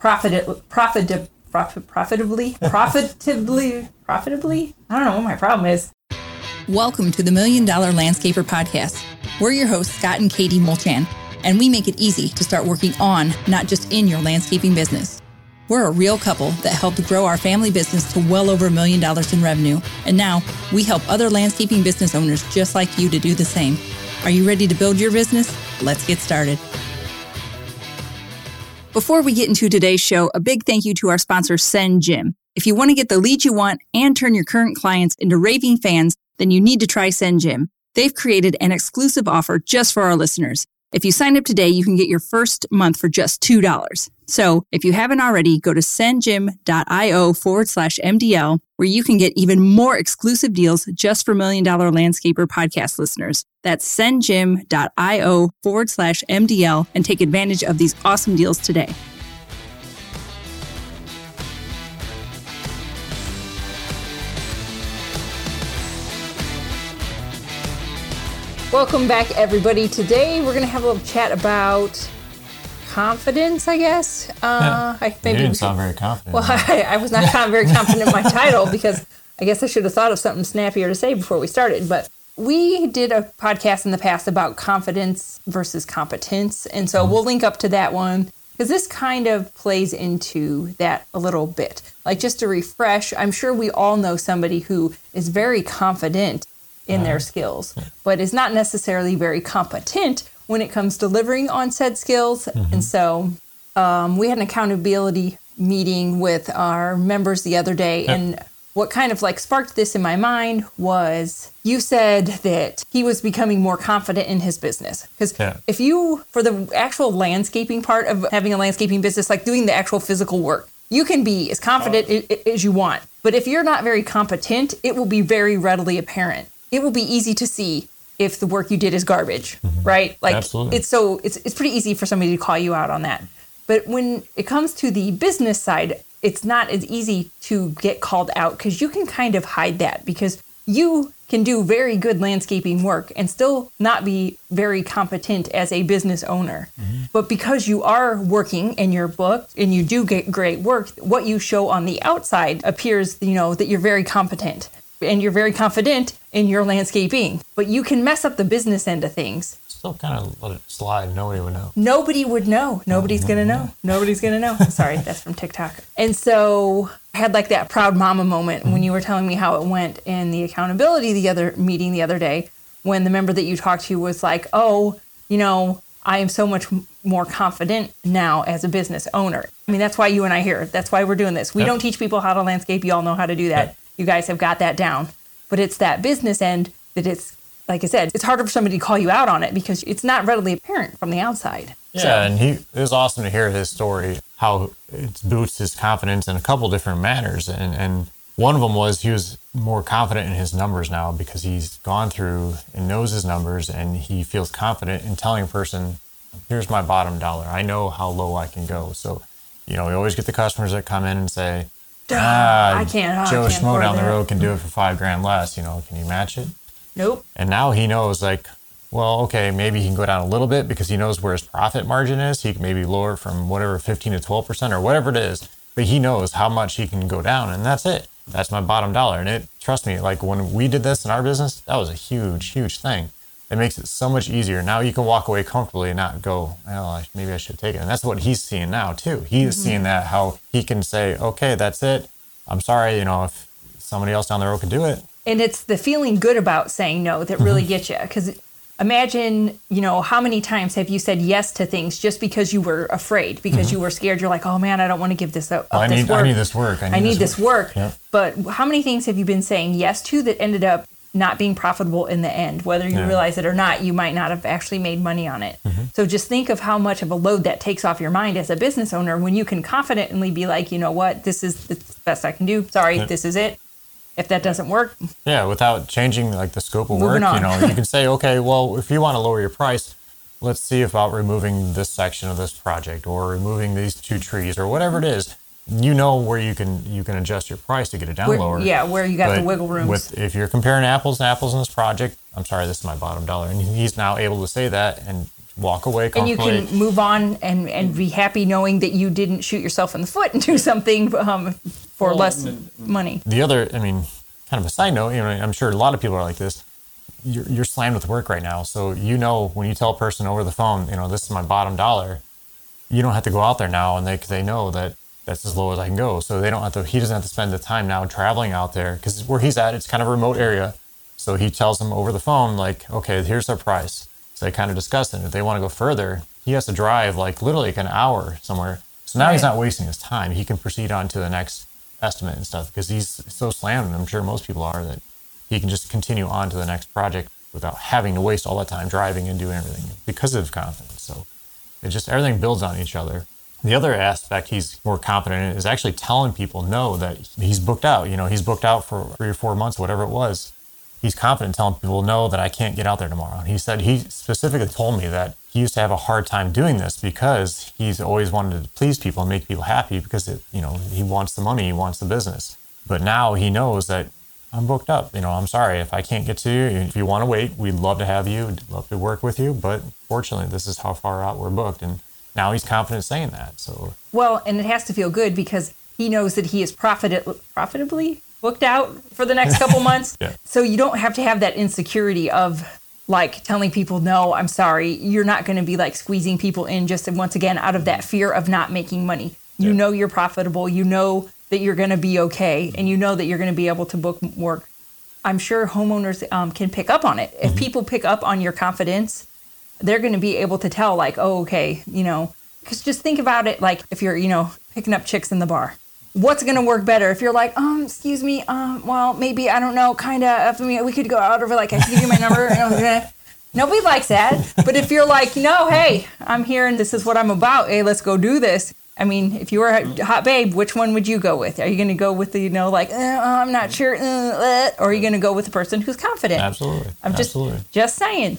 profit profit profit profitably profitably profitably. I don't know what my problem is. Welcome to the Million Dollar Landscaper Podcast. We're your hosts, Scott and Katie Mulchan, and we make it easy to start working on, not just in your landscaping business. We're a real couple that helped grow our family business to well over a million dollars in revenue, and now we help other landscaping business owners just like you to do the same. Are you ready to build your business? Let's get started. Before we get into today's show, a big thank you to our sponsor, SendJim. If you want to get the leads you want and turn your current clients into raving fans, then you need to try SendJim. They've created an exclusive offer just for our listeners. If you sign up today, you can get your first month for just $2. So if you haven't already, go to sendjim.io forward slash MDL, where you can get even more exclusive deals just for Million Dollar Landscaper podcast listeners. That's sendjim.io forward slash MDL and take advantage of these awesome deals today. Welcome back, everybody. Today we're going to have a little chat about confidence, I guess. Uh, I You didn't sound very confident. Well, I, I was not very confident in my title because I guess I should have thought of something snappier to say before we started. But we did a podcast in the past about confidence versus competence. And so we'll link up to that one because this kind of plays into that a little bit. Like, just to refresh, I'm sure we all know somebody who is very confident in their skills, but is not necessarily very competent when it comes delivering on said skills. And so um, we had an accountability meeting with our members the other day, and what kind of like sparked this in my mind was you said that he was becoming more confident in his business. Because Yeah. if you for the actual landscaping part of having a landscaping business like doing the actual physical work you can be as confident i- as you want. But if you're not very competent it will be very readily apparent it will be easy to see if the work you did is garbage mm-hmm. right? Like Absolutely. it's so it's, it's pretty easy for somebody to call you out on that. But when it comes to the business side it's not as easy to get called out because you can kind of hide that because you can do very good landscaping work and still not be very competent as a business owner. Mm-hmm. But because you are working and you're booked and you do get great work, what you show on the outside appears, you know, that you're very competent and you're very confident in your landscaping. But you can mess up the business end of things. Still kind of let it slide. Nobody would know. Nobody would know. Nobody's gonna know. Mm-hmm. Nobody's gonna know. Sorry, that's from TikTok. And so I had like that proud mama moment when you were telling me how it went in the accountability the other meeting the other day when the member that you talked to was like, "Oh, you know, I am so much more confident now as a business owner." I mean, that's why you and I here. That's why we're doing this. We Yep. don't teach people how to landscape. You all know how to do that. Yep. You guys have got that down. But it's that business end that it's like I said, it's harder for somebody to call you out on it because it's not readily apparent from the outside. Yeah, and he it was awesome to hear his story, how it boosts his confidence in a couple different manners. And and one of them was he was more confident in his numbers now because he's gone through and knows his numbers and he feels confident in telling a person, here's my bottom dollar. I know how low I can go. So, you know, we always get the customers that come in and say, ah, I can't- oh, I Joe can't Schmo down the road can do it for five grand less. You know, can you match it? Nope. And now he knows, like, well, okay, maybe he can go down a little bit because he knows where his profit margin is. He can maybe lower it from whatever 15 to 12% or whatever it is, but he knows how much he can go down, and that's it. That's my bottom dollar. And it, trust me, like when we did this in our business, that was a huge, huge thing. It makes it so much easier. Now you can walk away comfortably and not go, well, maybe I should take it. And that's what he's seeing now, too. He is seeing that how he can say, okay, that's it. I'm sorry, you know, if somebody else down the road can do it, And it's the feeling good about saying no that really Mm-hmm. gets you. Because imagine, you know, how many times have you said yes to things just because you were afraid, because you were scared? You're like, oh man, I don't want to give this up. Mm-hmm. I this need- I need this work. I need I need this this work. Yep. But how many things have you been saying yes to that ended up not being profitable in the end? Whether you Yeah. Mm-hmm. realize it or not, you might not have actually made money on it. So just think of how much of a load that takes off your mind as a business owner when you can confidently be like, you know what, this is the best I can do. Sorry, Yep. this is it. If that doesn't work, Yeah, without changing like the scope of work, you know, you can say, okay, well, if you want to lower your price, let's see about removing this section of this project or removing these two trees or whatever it is. You know where you can you can adjust your price to get it down Where- lower. yeah, where you got the wiggle room. With if you're comparing apples and apples in this project, I'm sorry, this is my bottom dollar, and he's now able to say that and walk away and you can move on and, and be happy knowing that you didn't shoot yourself in the foot and do something um, for Well, less and- money. the other, I mean, kind of a side note, you know, I'm sure a lot of people are like this. You're, you're slammed with work right now. So, you know, when you tell a person over the phone, you know, this is my bottom dollar, you don't have to go out there now and they, they know that that's as low as I can go. So they don't have to, he doesn't have to spend the time now traveling out there because where he's at, it's kind of a remote area. So he tells them over the phone, like, okay, here's our price. So they kind of discuss it. If they want to go further, he has to drive like literally like an hour somewhere. So now he's not wasting his time. He can proceed on to the next estimate and stuff because he's so slammed. I'm sure most people are that he can just continue on to the next project without having to waste all that time driving and doing everything because of confidence. So it just everything builds on each other. The other aspect he's more confident in is actually telling people no that he's booked out. You know, he's booked out for three or four months, whatever it was. He's confident telling people no that I can't get out there tomorrow. And he said he specifically told me that he used to have a hard time doing this because he's always wanted to please people and make people happy because it, you know he wants the money, he wants the business. But now he knows that I'm booked up. You know, I'm sorry if I can't get to you. If you want to wait, we'd love to have you. Love to work with you. But fortunately, this is how far out we're booked. And now he's confident saying that. So Well, and it has to feel good because he knows that he is profit- profitably booked out for the next couple months. Yeah. So you don't have to have that insecurity of like telling people, no, I'm sorry. You're not going to be like squeezing people in just once again out of that fear of not making money. You Yeah. know you're profitable. You know that you're going to be okay. And you know that you're going to be able to book work. I'm sure homeowners um, can pick up on it. If people pick up on your confidence, they're going to be able to tell like oh okay you know because just think about it like if you're you know picking up chicks in the bar what's going to work better if you're like um excuse me um well maybe i don't know kind of i mean we could go out over like i can give you my number you know, nobody likes that but if you're like no hey i'm here and this is what i'm about hey let's go do this I mean, if you were a hot babe, which one would you go with? Are you going to go with the, you know, like, eh, I'm not sure, uh, or are you going to go with the person who's confident? absolutely, I'm just absolutely. just saying.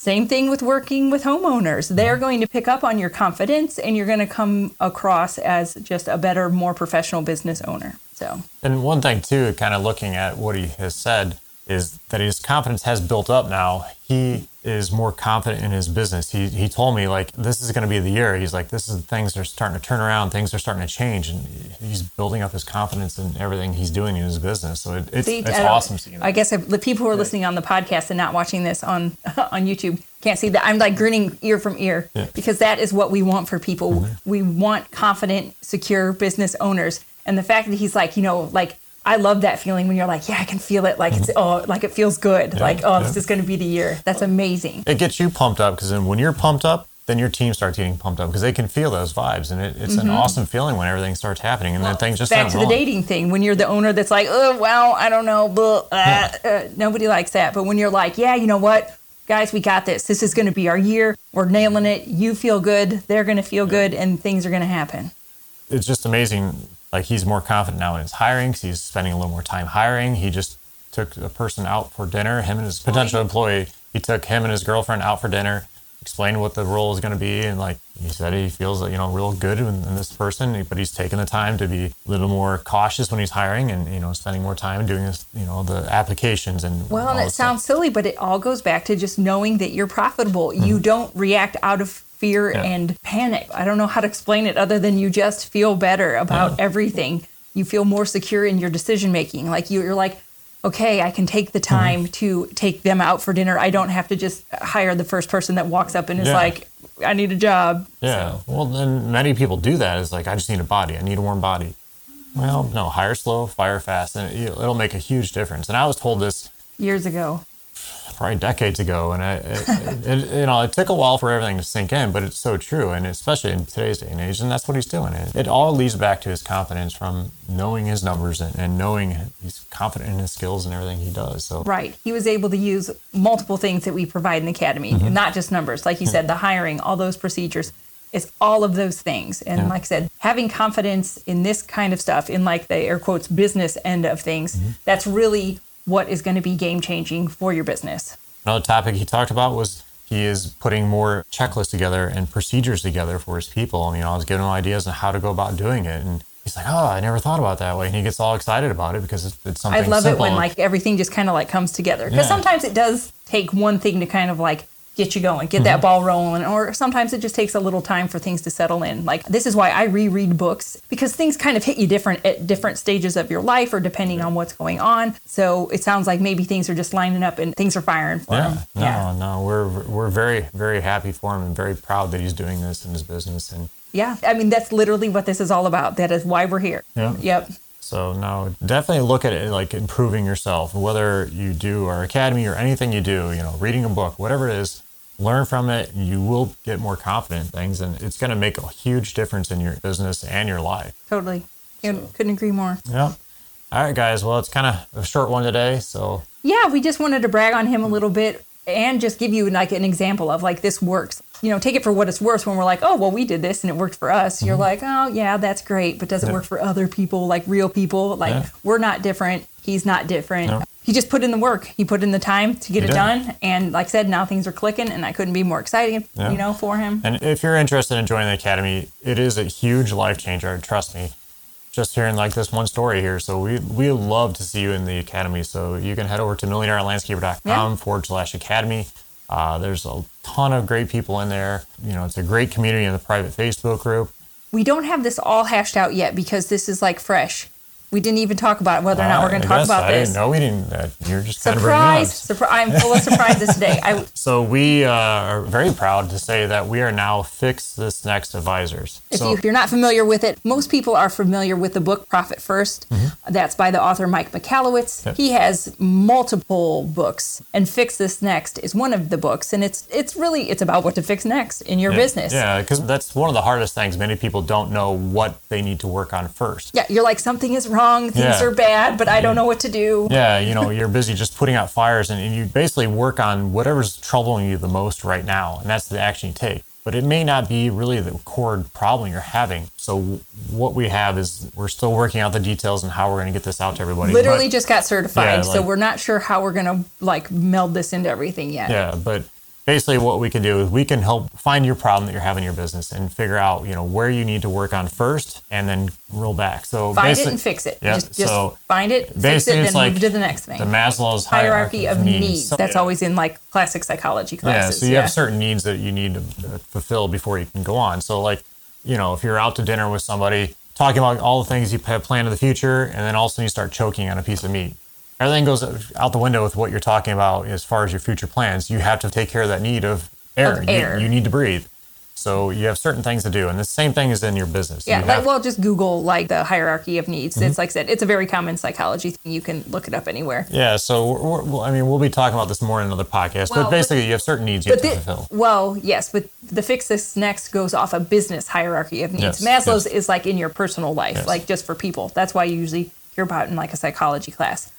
Same thing with working with homeowners. They're mm-hmm. going to pick up on your confidence and you're going to come across as just a better, more professional business owner. So, And one thing too, kind of looking at what he has said, is that his confidence has built up now. He is more confident in his business. He, he told me like this is going to be the year. He's like this is things are starting to turn around. Things are starting to change, and he's building up his confidence in everything he's doing in his business. So it, it's see, it's awesome seeing that. I guess if the people who are listening on the podcast and not watching this on on YouTube can't see that I'm like grinning ear from ear Yeah. Mm-hmm. because that is what we want for people. We want confident, secure business owners. And the fact that he's like, you know, like I love that feeling when you're like, yeah, I can feel it. Like it's oh, like it feels good. like oh, this is going to be the year. That's amazing. it gets you pumped up because then when you're pumped up, then your team starts getting pumped up because they can feel those vibes, and it, it's an awesome feeling when everything starts happening, and then things just Mm-hmm. back to the dating thing when you're the owner that's like oh well i don't know blah, uh, uh, nobody likes that but when you're like yeah you know what guys we got this this is going to be our year we're nailing it you feel good they're going to feel good and things are going to happen it's just amazing. Like he's more confident now in his hiring because he's spending a little more time hiring. He just took a person out for dinner. Him and his potential employee. He took him and his girlfriend out for dinner. Explained what the role is going to be, and like he said, he feels you know real good in, in this person, but he's taking the time to be a little more cautious when he's hiring, and you know spending more time doing this, you know, the applications and well and it this stuff. sounds silly but it all goes back to just knowing that you're profitable you mm-hmm. don't react out of fear Mm-hmm. Yeah. and panic i don't know how to explain it other than you just feel better about everything you feel more secure in your decision making like you, you're like okay i can take the Mm-hmm. time to take them out for dinner i don't have to just hire the first person that walks up and is Yeah. like i need a job Yeah. Well, then many people do that. Is like, I just need a body. I need a warm body. Well, no, hire slow, fire fast, and it'll make a huge difference. And I was told this years ago probably decades ago, and I, it, it, you know, it took a while for everything to sink in, but it's so true, and especially in today's day and age, and that's what he's doing. It, it all leads back to his confidence from knowing his numbers and, and knowing he's confident in his skills and everything he does. So Right. He was able to use multiple things that we provide in the academy, Mm-hmm. not just numbers. Like you said, the hiring, all those procedures. It's all of those things. And Yeah. like I said, having confidence in this kind of stuff, in like the air quotes business end of things, Mm-hmm. that's really what is going to be game changing for your business. Another topic he talked about was he is putting more checklists together and procedures together for his people. And, you know, I was giving him ideas on how to go about doing it. And he's like, oh, I never thought about that way. And he gets all excited about it because it's, it's something I love simple. it when like everything just kind of like comes together. Because Yeah. sometimes it does take one thing to kind of like get you going, get that mm-hmm. ball rolling. Or sometimes it just takes a little time for things to settle in. Like this is why I reread books because things kind of hit you different at different stages of your life or depending on what's going on. So it sounds like maybe things are just lining up and things are firing for Yeah, him. no, no, we're we're very very happy for him and very proud that he's doing this in his business and Yeah. I mean, that's literally what this is all about. That is why we're here. Yeah. Yep. So no, definitely look at it like improving yourself. Whether you do our academy or anything you do, you know, reading a book, whatever it is, learn from it. And you will get more confident in things, and it's going to make a huge difference in your business and your life. Totally. Couldn't- Couldn't agree more. Yeah. All right, guys. Well, it's kind of a short one today, so Yeah, we just wanted to brag on him a little bit and just give you like an example of like this works. You know, take it for what it's worth when we're like, oh, well, we did this and it worked for us. You're like, oh, yeah, that's great. But does it Mm-hmm. Yeah. work for other people, like real people? Like, Yeah. we're not different. He's not different. No. He just put in the work. He put in the time to get He it did. done. And like I said, now things are clicking and I couldn't be more excited, Yeah. you know, for him. And if you're interested in joining the academy, it is a huge life changer. Trust me. Just hearing like this one story here. So we we love to see you in the academy. So you can head over to millionairelandscaper.com Yeah. forward slash academy. Uh, there's a ton of great people in there. You know, it's a great community in the private Facebook group. We don't have this all hashed out yet because this is like fresh. We didn't even talk about whether or not we're going to talk about I this. didn't know we didn't. Uh, you're just kind of bringing. Surprise! Surprise! I'm full of surprises today. I, So we uh, are very proud to say that we are now Fix This Next advisors. If, so you, if you're not familiar with it, most people are familiar with the book Profit 1st That's by the author Mike. Mm-hmm. Yep. He has multiple books, and Fix This Next is one of the books. And it's it's really it's about what to fix next in your yeah, business. Yeah, because that's one of the hardest things. Many people don't know what they need to work on first. Yeah, you're like something is wrong, things Yeah. are bad, but I don't know what to do. Yeah, you know, you're busy just putting out fires and, and you basically work on whatever's troubling you the most right now, and that's the action you take. But it may not be really the core problem you're having. So what we have is we're still working out the details and how we're going to get this out to everybody. Literally But- just got certified, Yeah, so we're not sure how we're gonna like meld this into everything yet. Yeah, but basically what we can do is we can help find your problem that you're having in your business and figure out, you know, where you need to work on first and then roll back. So Find it and fix it. Yeah, just just so find it, fix it, then like move to the next thing. The Maslow's hierarchy of needs. So- That's always in like classic psychology classes Yeah, so you have certain needs that you need to uh, fulfill before you can go on. So, like, you know, if you're out to dinner with somebody, talking about all the things you have planned in the future, and then all of a sudden you start choking on a piece of meat. Everything goes out the window with what you're talking about as far as your future plans. You have to take care of that need of air. Of You- air. You, need to breathe. So you have certain things to do, and the same thing is in your business. Yeah, You like well, just Google like the hierarchy of needs. Mm-hmm. It's like I said, it's a very common psychology thing. You can look it up anywhere. yeah. So we're, we're, I mean, we'll be talking about this more in another podcast, Well, but but- basically, you have certain needs you have But to fulfill. well, yes, but the fix this next goes off a business hierarchy of needs. Yes, Maslow's yes. is like in your personal life, Yes. like just for people. That's why you usually hear about in like a psychology class.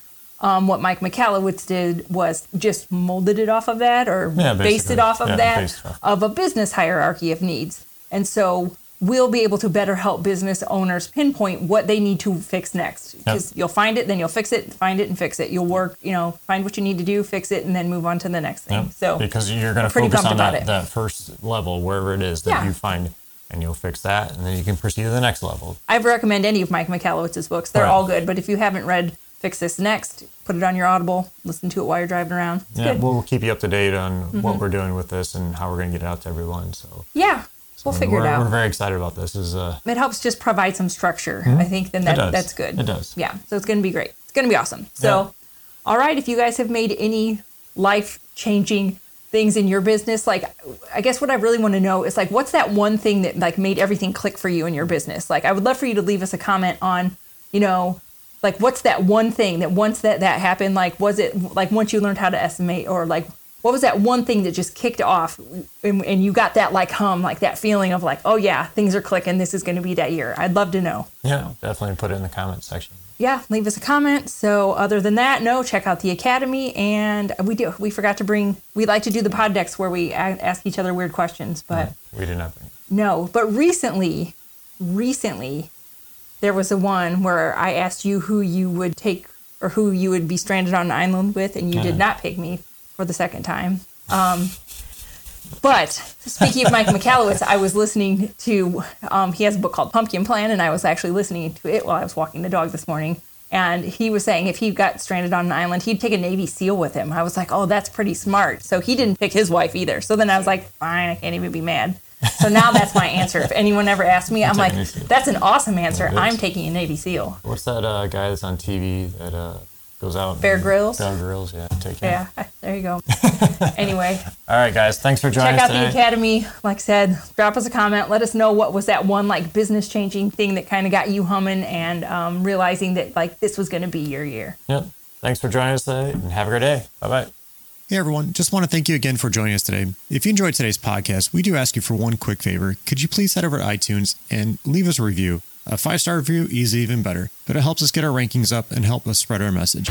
Um, what Mike Michalowicz did was just molded it off of that or Yeah, based it off of Yeah, that off. of a business hierarchy of needs. And so we'll be able to better help business owners pinpoint what they need to fix next. Because you'll find it, then you'll fix it, find it and fix it. You'll work, you know, find what you need to do, fix it, and then move on to the next thing. Yeah, So because you're going to focus on that, that first level, wherever it is that Yeah. you find, and you'll fix that, and then you can proceed to the next level. I recommend any of Mike Michalowicz's books. They're Right. all good. But if you haven't read Fix This Next, put it on your Audible, listen to it while you're driving around. It's Yeah, good. Mm-hmm. we'll keep you up to date on what we're doing with this and how we're going to get it out to everyone. So yeah, we'll figure it out. We're very excited about this. Is uh, it helps just provide some structure. I think then that, that's good. It does. Yeah. So it's going to be great. It's going to be awesome. So, all right, if you guys have made any life changing things in your business, like I guess what I really want to know is like what's that one thing that like made everything click for you in your business? Like I would love for you to leave us a comment on, you know, like what's that one thing that once that that happened, like was it like once you learned how to estimate or like what was that one thing that just kicked off and, and you got that like hum, like that feeling of like, oh yeah, things are clicking. This is going to be that year. I'd love to know. yeah, definitely put it in the comment section. Yeah, leave us a comment. So other than that, no, check out the academy. And we do. We forgot to bring. We like to do the pod decks where we ask each other weird questions, but We did not bring. no. But recently, recently, there was a one where I asked you who you would take or who you would be stranded on an island with, and you did not pick me for the second time. Um, but speaking of Mike Michalowicz, I was listening to, um, he has a book called Pumpkin Plan, and I was actually listening to it while I was walking the dog this morning. And he was saying if he got stranded on an island, he'd take a Navy SEAL with him. I was like, oh, that's pretty smart. So he didn't pick his wife either. So then I was like, fine, I can't even be mad. So now that's my answer. If anyone ever asks me, I'm like, that's an awesome answer. I'm taking a Navy SEAL. What's that uh, guy that's on TV that uh, goes out? Bear Grylls? Bear Grylls, yeah. Take him. Yeah, there you go. anyway, All right, guys. Thanks for joining check us out today. the academy. Like I said, drop us a comment. Let us know what was that one like business changing thing that kind of got you humming and um, realizing that like this was going to be your year. Yep. Thanks for joining us today and have a great day. Bye bye. Hey everyone, just want to thank you again for joining us today. If you enjoyed today's podcast, we do ask you for one quick favor. Could you please head over to iTunes and leave us a review? A five star review is even better, but it helps us get our rankings up and help us spread our message.